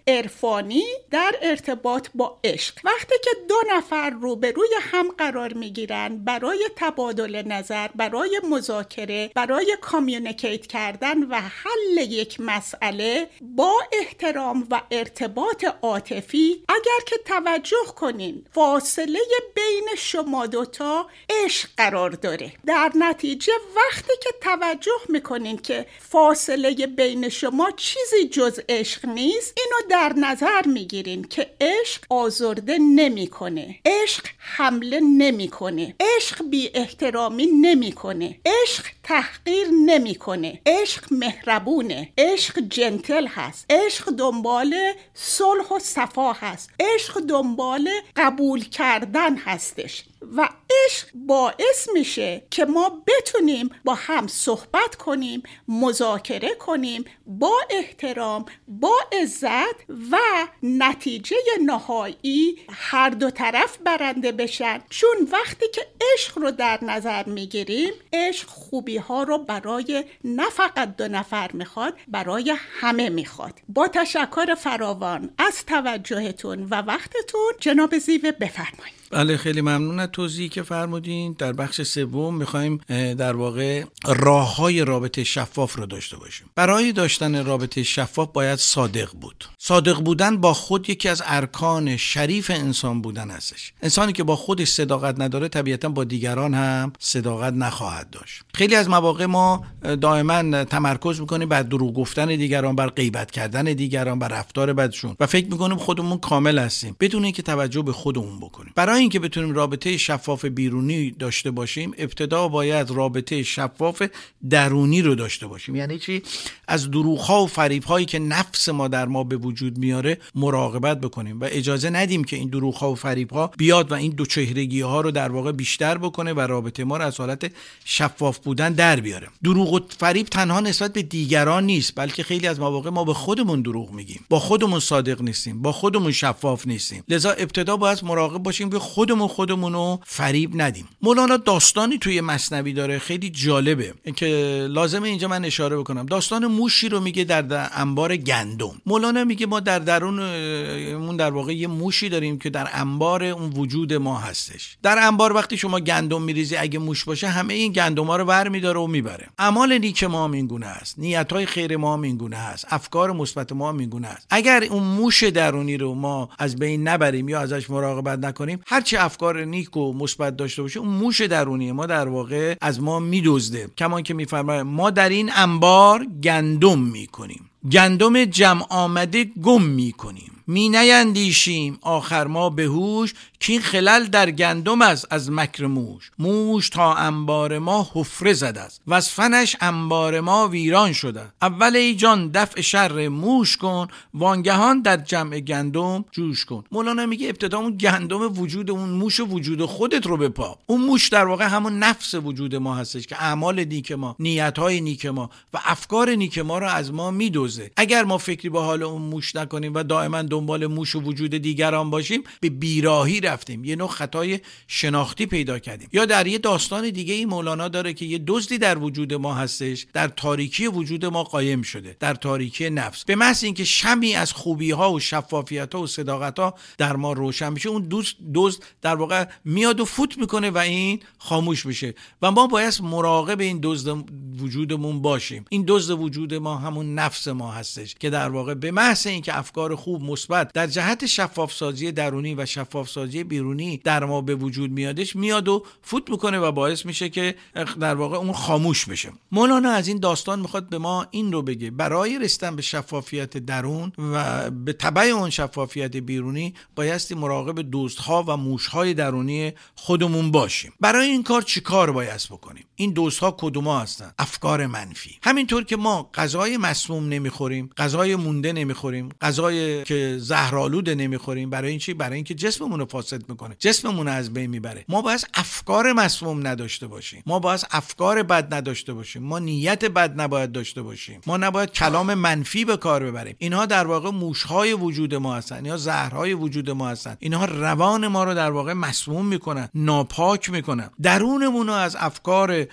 عرفانی در ارتباط با عشق. وقتی که دو نفر روبروی هم قرار می‌گیرن برای تبادل نظر برای مذاکره برای کامیونیکیت کردن و حل یک مسئله با احترام و ارتباط عاطفی اگر که توجه کنین فاصله بین شما دوتا عشق قرار داره. در نتیجه وقتی که توجه می‌کنین که فاصله بین شما چیزی جز عشق نیست اینو در نظر می‌گیرین که عشق آزرده نمی‌کنه. عشق حمله نمی‌کنه. عشق بی احترامی نمی‌کنه. عشق تحقیر نمی‌کنه. عشق مهربونه. عشق جنتل هست. عشق دنبال صلح و صفا هست. عشق دنبال قبول کردن هستش. و عشق باعث میشه که ما بتونیم با هم صحبت کنیم مذاکره کنیم با احترام با عزت و نتیجه نهایی هر دو طرف برنده بشن. چون وقتی که عشق رو در نظر می‌گیریم عشق خوبی ها رو برای نه فقط دو نفر می‌خواد برای همه می‌خواد. با تشکر فراوان از توجهتون و وقتتون جناب زیوه بفرمایید. بله خیلی ممنون از توضیحی که فرمودین. در بخش سوم می‌خوایم در واقع راه های رابطه شفاف رو داشته باشیم. برای داشتن رابطه شفاف باید صادق بود. صادق بودن با خود یکی از ارکان شریف انسان بودن هستش. انسانی که با خودش صداقت نداره طبیعتا با دیگران هم صداقت نخواهد داشت. خیلی از مواقع ما دائما تمرکز می‌کنیم بر دروغ گفتن دیگران بر غیبت کردن دیگران بر رفتار بدشون. و فکر می‌کنیم خودمون کامل هستیم بدون اینکه توجه به خودمون بکنیم. برای اینکه بتونیم رابطه شفاف بیرونی داشته باشیم ابتدا باید رابطه شفاف درونی رو داشته باشیم. یعنی چی؟ از دروغ ها و فریب هایی که نفس ما در ما به وجود میاره مراقبت بکنیم و اجازه ندیم که این دروغ ها و فریب ها بیاد و این دو چهرگی ها رو در واقع بیشتر بکنه و رابطه ما رو از حالت شفاف بودن در بیاره. دروغ و فریب تنها نسبت به دیگران نیست بلکه خیلی از مواقع ما به خودمون دروغ میگیم. با خودمون صادق نیستیم با خودمون شفاف نیستیم. لذا ابتدا باید مراقب باشیم که خودمون خودمون رو فریب ندیم. مولانا داستانی توی مصنوی داره خیلی جالبه. که لازمه اینجا من اشاره بکنم. داستان موشی رو میگه در انبار گندم. مولانا میگه ما در درونمون در واقع یه موشی داریم که در انبار اون وجود ما هستش. در انبار وقتی شما گندم میریزی اگه موش باشه همه این گندم رو ور میداره و می‌بره. اعمال نیک ما هم این گونه است. نیت های خیر ما هم این گونه است. افکار مثبت ما هم این گونه است. اگر اون موش درونی رو ما از بین نبریم یا ازش مراقبت نکنیم هرچی افکار نیک و مثبت داشته باشه اون موش درونی ما در واقع از ما میدزده. کمان که میفرماید ما در این انبار گندم می‌کنیم. گندم جمع آمده گم می‌کنیم. می نیندیشیم. آخر ما به هوش که این خلل در گندم است از مکر موش. موش تا انبار ما حفره زده است. و از فنش انبار ما ویران شده اول ای جان دفع شر موش کن وانگهان در جمع گندم جوش کن. مولانا میگه ابتدا اون گندم وجود اون موش و وجود خودت رو بپا اون موش در واقع همون نفس وجود ما هستش که اعمال نیک ما نیت های نیک ما و افکار نیک ما رو از ما میدوزه. اگر ما فکری به حال اون موش نکنیم و دائما دنبال موش و وجود دیگران باشیم به بیراهی رفتیم. یه نوع خطای شناختی پیدا کردیم. یا در یه داستان دیگه ای مولانا داره که یه دزدی در وجود ما هستش در تاریکی وجود ما قایم شده در تاریکی نفس. به محض اینکه شمی از خوبی ها و شفافیت ها و صداقت ها در ما روشن میشه اون دوست دزد در واقع میاد و فوت می‌کنه و این خاموش میشه. و ما باید مراقب این دزد وجودمون باشیم. این دزد وجود ما همون نفس ما هستش که در واقع به محض اینکه افکار خوب مثبت در جهت شفاف سازی درونی و شفاف سازی بیرونی در ما به وجود میادش میاد و فوت می‌کنه و باعث میشه که در واقع اون خاموش بشه. مولانا از این داستان می‌خواد به ما این رو بگه. برای رسیدن به شفافیت درون و به تبع اون شفافیت بیرونی بایستی مراقب دوستها و موشهای درونی خودمون باشیم. برای این کار چیکار باید بکنیم؟ این دوستها کدوما هستن؟ افکار منفی. همینطور که ما غذای مسموم نمی‌خوریم غذای مونده نمی‌خوریم غذای که زهرآلود نمی‌خوریم. برای این چی؟ برای اینکه جسممون رو فاسد می‌کنه. جسممون از بین می‌بره. ما باید افکار مسموم نداشته باشیم. ما باید افکار بد نداشته باشیم. ما نیت بد نباید داشته باشیم. ما نباید کلام منفی به کار ببریم. اینها در واقع موشهای وجود ما هستن. یا زهرهای وجود ما هستن. اینها روان ما رو در واقع مسموم می‌کنن. ناپاک می‌کنن. درونمون رو از افکار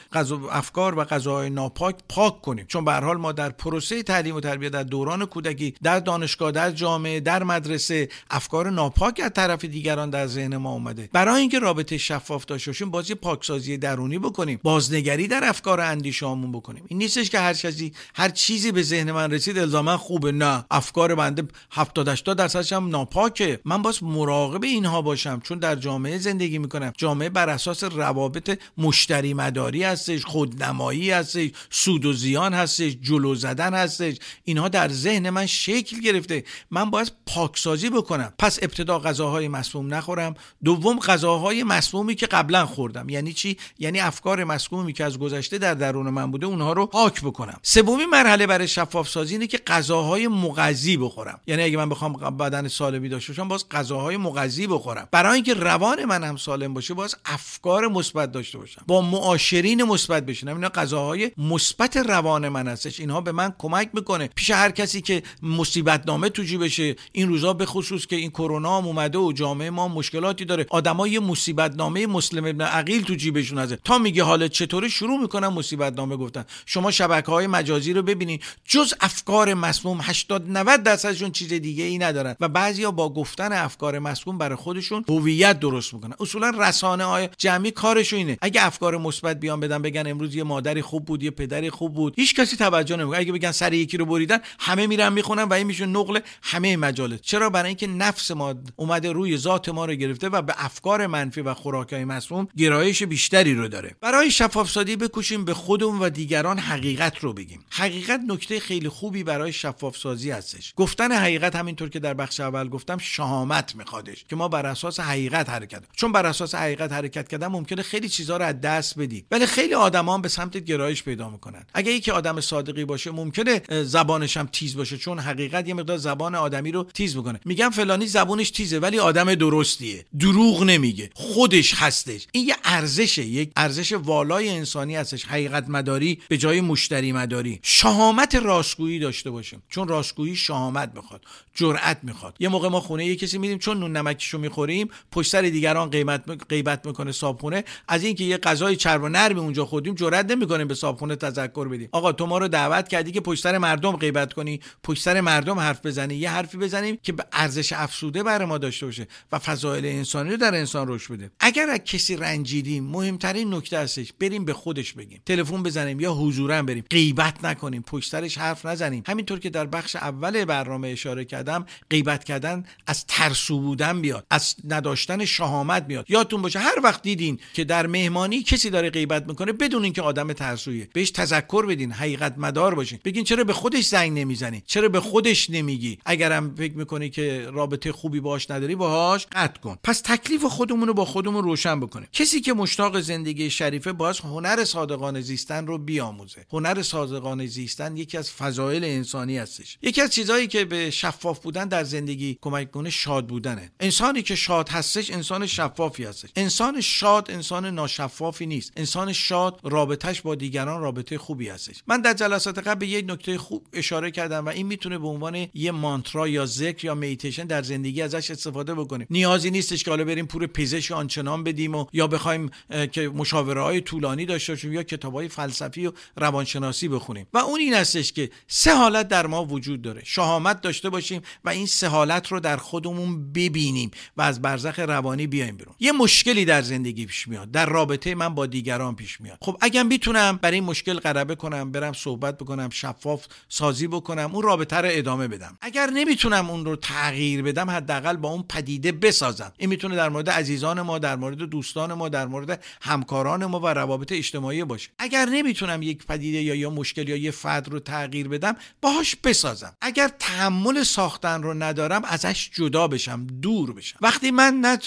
افکار و غذاهای ناپاک پاک کنیم. چون به حال ما در پروسه تعلیم و تربیت در دوران کودکی در دانشگاه در جامعه در مدرسه افکار ناپاک از طرف دیگران در ذهن ما اومده. برای اینکه رابطه شفاف داشته باشیم بازی پاکسازی درونی بکنیم. بازنگری در افکار اندیشامون بکنیم. این نیستش که هر چیزی هر چیزی به ذهن من رسید الزاما خوبه. نه. افکار بنده 70 80 درصدش هم ناپاکه. من باز مراقب اینها باشم چون در جامعه زندگی می‌کنم. جامعه بر اساس روابط مشتری مداری هستش خودنمایی هستش سود و زیان هستش جلو زدن هستش. اینها در ذهن من شکل گرفته. من باید پاکسازی بکنم. پس ابتدا غذاهای مسموم نخورم. دوم غذاهای مسمومی که قبلا خوردم. یعنی چی؟ یعنی افکار مسمومی که از گذشته در درون من بوده اونها رو پاک بکنم. سومی مرحله برای شفاف سازی اینه که غذاهای مغذی بخورم. یعنی اگه من بخوام بدن سالمی داشته باشم باز غذاهای مغذی بخورم. برای اینکه روان من هم سالم باشه باز افکار مثبت داشته باشم. با معاشرین مثبت بشینم. اینا غذاهای مثبت روان من هستش. اینها به من کمک می‌کنه. پیش هر کسی که مصیبت نامه تو جیبشه این روزا به خصوص که این کرونا هم اومده و جامعه ما مشکلاتی داره. آدما یه مصیبت نامه مسلم ابن عقیل تو جیبشون هست تا میگه حالت چطوره شروع می‌کنن مصیبت نامه گفتن. شما شبکه های مجازی رو ببینید جز افکار مسموم 80 90 درصدشون چیز دیگه ای ندارن. و بعضیا با گفتن افکار مسموم برای خودشون هویت درست می‌کنن. اصولا رسانه های جمعی کارشون اینه. اگه افکار مثبت بیان بدن بگن امروز یه مادری خوب بود یه پدری خوب بود. هیچ کسی توجه نمی‌کنه. اگه بگن سر یکی رو بریدن همه میرن می‌خونن و این میشه نقل همه مجالس چرا؟ برای اینکه نفس ما اومده روی ذات ما رو گرفته و به افکار منفی و خوراکای مسموم گرایش بیشتری رو داره. برای شفاف سازی بکوشیم به خودمون و دیگران حقیقت رو بگیم. حقیقت نکته خیلی خوبی برای شفاف سازی هستش. گفتن حقیقت همینطور که در بخش اول گفتم شهامت میخوادش که ما بر اساس حقیقت حرکت چون بر اساس حقیقت حرکت کردن ممکنه خیلی چیزها رو از دست بدی. ولی خیلی آدما به سمت گرایش پیدا می‌کنن. اگه یکی آدم صادقی باشه ممکنه زبانش هم تیز باشه چون حقیقت یه مقدار زبان آدمی رو تیز می‌کنه. میگم فلانی زبونش تیزه ولی آدم درستیه. دروغ نمیگه. خودش هستش. این یه ارزشه. یک ارزش والای انسانی هستش. حقیقت مداری به جای مشتری مداری شهامت راستگویی داشته باشیم. چون راستگویی شهامت می‌خواد. جرأت می‌خواد. یه موقع ما خونه یه کسی میدیم چون نون نمکیشو می‌خوریم پشت سر دیگران قیمت غیبت می‌کنه صابخونه. از اینکه یه غذای چرب و نرمی اونجا خودیم جرئت نمی‌کنیم به صابخونه تذکر بدیم. آقا تو ما رو دعوت کردی که پشت سر مردم غیبت کنی پشت سر مردم حرف بزنی یه حرفی بزنیم که به ارزش افسوده برای ما داشته باشه و فضایل انسانی رو در انسان رشد بده. اگر از کسی رنجیدیم مهمترین نکته هستش بریم به خودش بگیم. تلفن بزنیم یا حضورا بریم. غیبت نکنیم پشت سرش حرف نزنیم. همینطور که در بخش اول برنامه اشاره کردم غیبت کردن از ترسو بودن بیاد از نداشتن شهامت بیاد یادتون باشه هر وقت دیدین که در مهمانی کسی داره غیبت می‌کنه بدون اینکه آدم ترسویه. بهش تذکر بدین حقیقت مدار باشین. بگین چرا به خودش زنگ نمی‌زنی؟ چرا به خودش نمیگی؟ اگرم فکر می‌کنی که رابطه خوبی باش نداری باهاش قطع کن. پس تکلیف خودمون رو با خودمون روشن بکنه کسی که مشتاق زندگی شریفه باز هنر صادقانه زیستن رو بیاموزه. هنر صادقانه زیستن یکی از فضایل انسانی هستش. یکی از چیزهایی که به شفاف بودن در زندگی کمک کنه شاد بودنه. انسانی که شاد هستش انسان شفافی هستش. انسان شاد انسان ناشفافی نیست. انسان شاد رابطش با دیگران رابطه خوبی هستش. من در جلسات قبل به یک نکته خوب اشاره کردم و این می‌تونه به عنوان یه مانترا یا ذکر یا میتیشن در زندگی ازش استفاده بکنیم. نیازی نیستش که حالا بریم پور پزشک آنچنان بدیم و یا بخوایم که مشاوره های طولانی داشته باشیم یا کتاب های فلسفی و روانشناسی بخونیم. و اون این هستش که سه حالت در ما وجود داره. شهامت داشته باشیم و این سه حالت رو در خودمون ببینیم و از برزخ روانی بیایم بیرون. یه مشکلی در زندگی پیش میاد. در رابطه من با دیگران پیش میاد. خب اگر می‌تونم برای این مشکل غلبه کنم برم صحبت بکنم شفاف سازی بکنم اون رابطه رو ادامه بدم. اگر نمی‌تونم اون رو تغییر بدم حداقل با اون پدیده بسازم. این می‌تونه در مورد عزیزان ما در مورد دوستان ما در مورد همکاران ما و روابط اجتماعی باشه. اگر نمی‌تونم یک پدیده یا یا مشکل یا یه فرد رو تغییر بدم باهاش بسازم. اگر تحمل ساختن رو ندارم ازش جدا بشم دور بشم. وقتی من نه,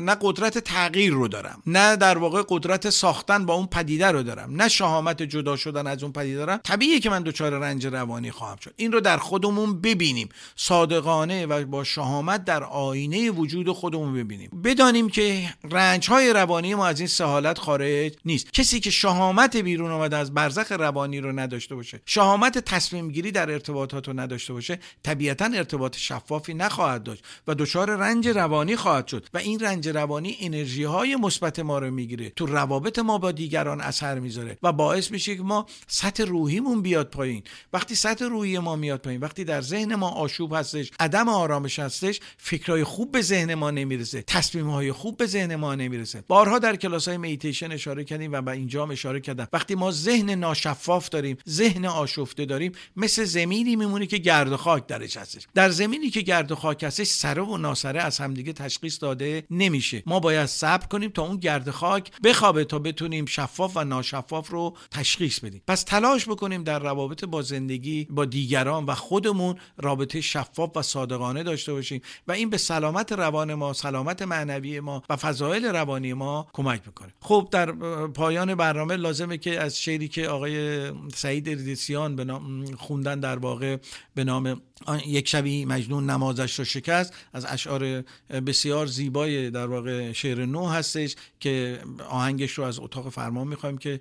نه قدرت تغییر رو دارم نه در واقع قدرت ساختن با اون پدیده رو دارم نه شهامت جدا شدن از اون پدیده دارم طبیعیه که من دچار رنج روانی خواهم شد. این رو در خودمون ببینیم. صادقانه و با شهامت در آینه وجود خودمون ببینیم. بدانیم که رنج های روانی ما از این سهالت خارج نیست. کسی که شهامت بیرون آمده از برزخ روانی رو نداشته باشه شهامت تصمیم گیری در ارتباطات رو نداشته باشه طبیعتا ارتباط شفافی نخواهد داشت و دچار رنج روانی خواهد شد و این رنج روانی انرژی های مثبت ما رو می‌گیره. تو روابط ما با دیگران اثر می‌ذاره و باعث میشه که ما سطح روحیمون بیاد پایین. وقتی سطح روحی ما میاد پایین وقتی در ذهن ما آشوب هستش عدم آرامش هستش فکرهای خوب به ذهن ما نمی‌رسه تصمیم های خوب به ذهن ما نمی‌رسه. بارها در کلاس های میتیشن اشاره کردیم و به اینجا اشاره کردم. وقتی ما ذهن ناشفاف داریم ذهن آشفته داریم مثل زمینی میمونه که گرد و خاک درش هستش. در زمینی که گرد و خاک هستش سره و ناسره از همدیگه تشخیص داده نمیشه. ما باید صبر کنیم تا اون گرد خاک بخوابه تا بتونیم شفاف و ناشفاف رو تشخیص بدیم. پس تلاش بکنیم در روابط با زندگی با دیگران و خودمون رابطه شفاف و صادقانه داشته باشیم و این به سلامت روان ما سلامت معنوی ما و فضایل روانی ما کمک می‌کنه. خب در پایان برنامه لازمه که از شعری که آقای سعید اردیسیان به نام خوندن در واقع به نام یک شبی مجنون نمازش رو شکست. از اشعار بسیار زیبای در واقع شعر نو هستش که آهنگش رو از اتاق فرمان می‌خوایم که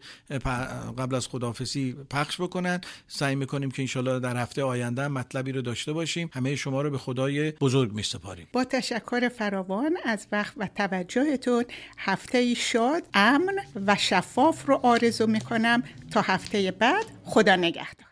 قبل از خدافسی پخش بکنن. سعی می‌کنیم که انشالله در هفته آینده مطلبی رو داشته باشیم. همه شما رو به خدای بزرگ میسپاریم. با تشکر فراوان از وقت و توجهتون هفته شاد امن و شفاف رو آرزو می‌کنم. تا هفته بعد خدا نگهدار.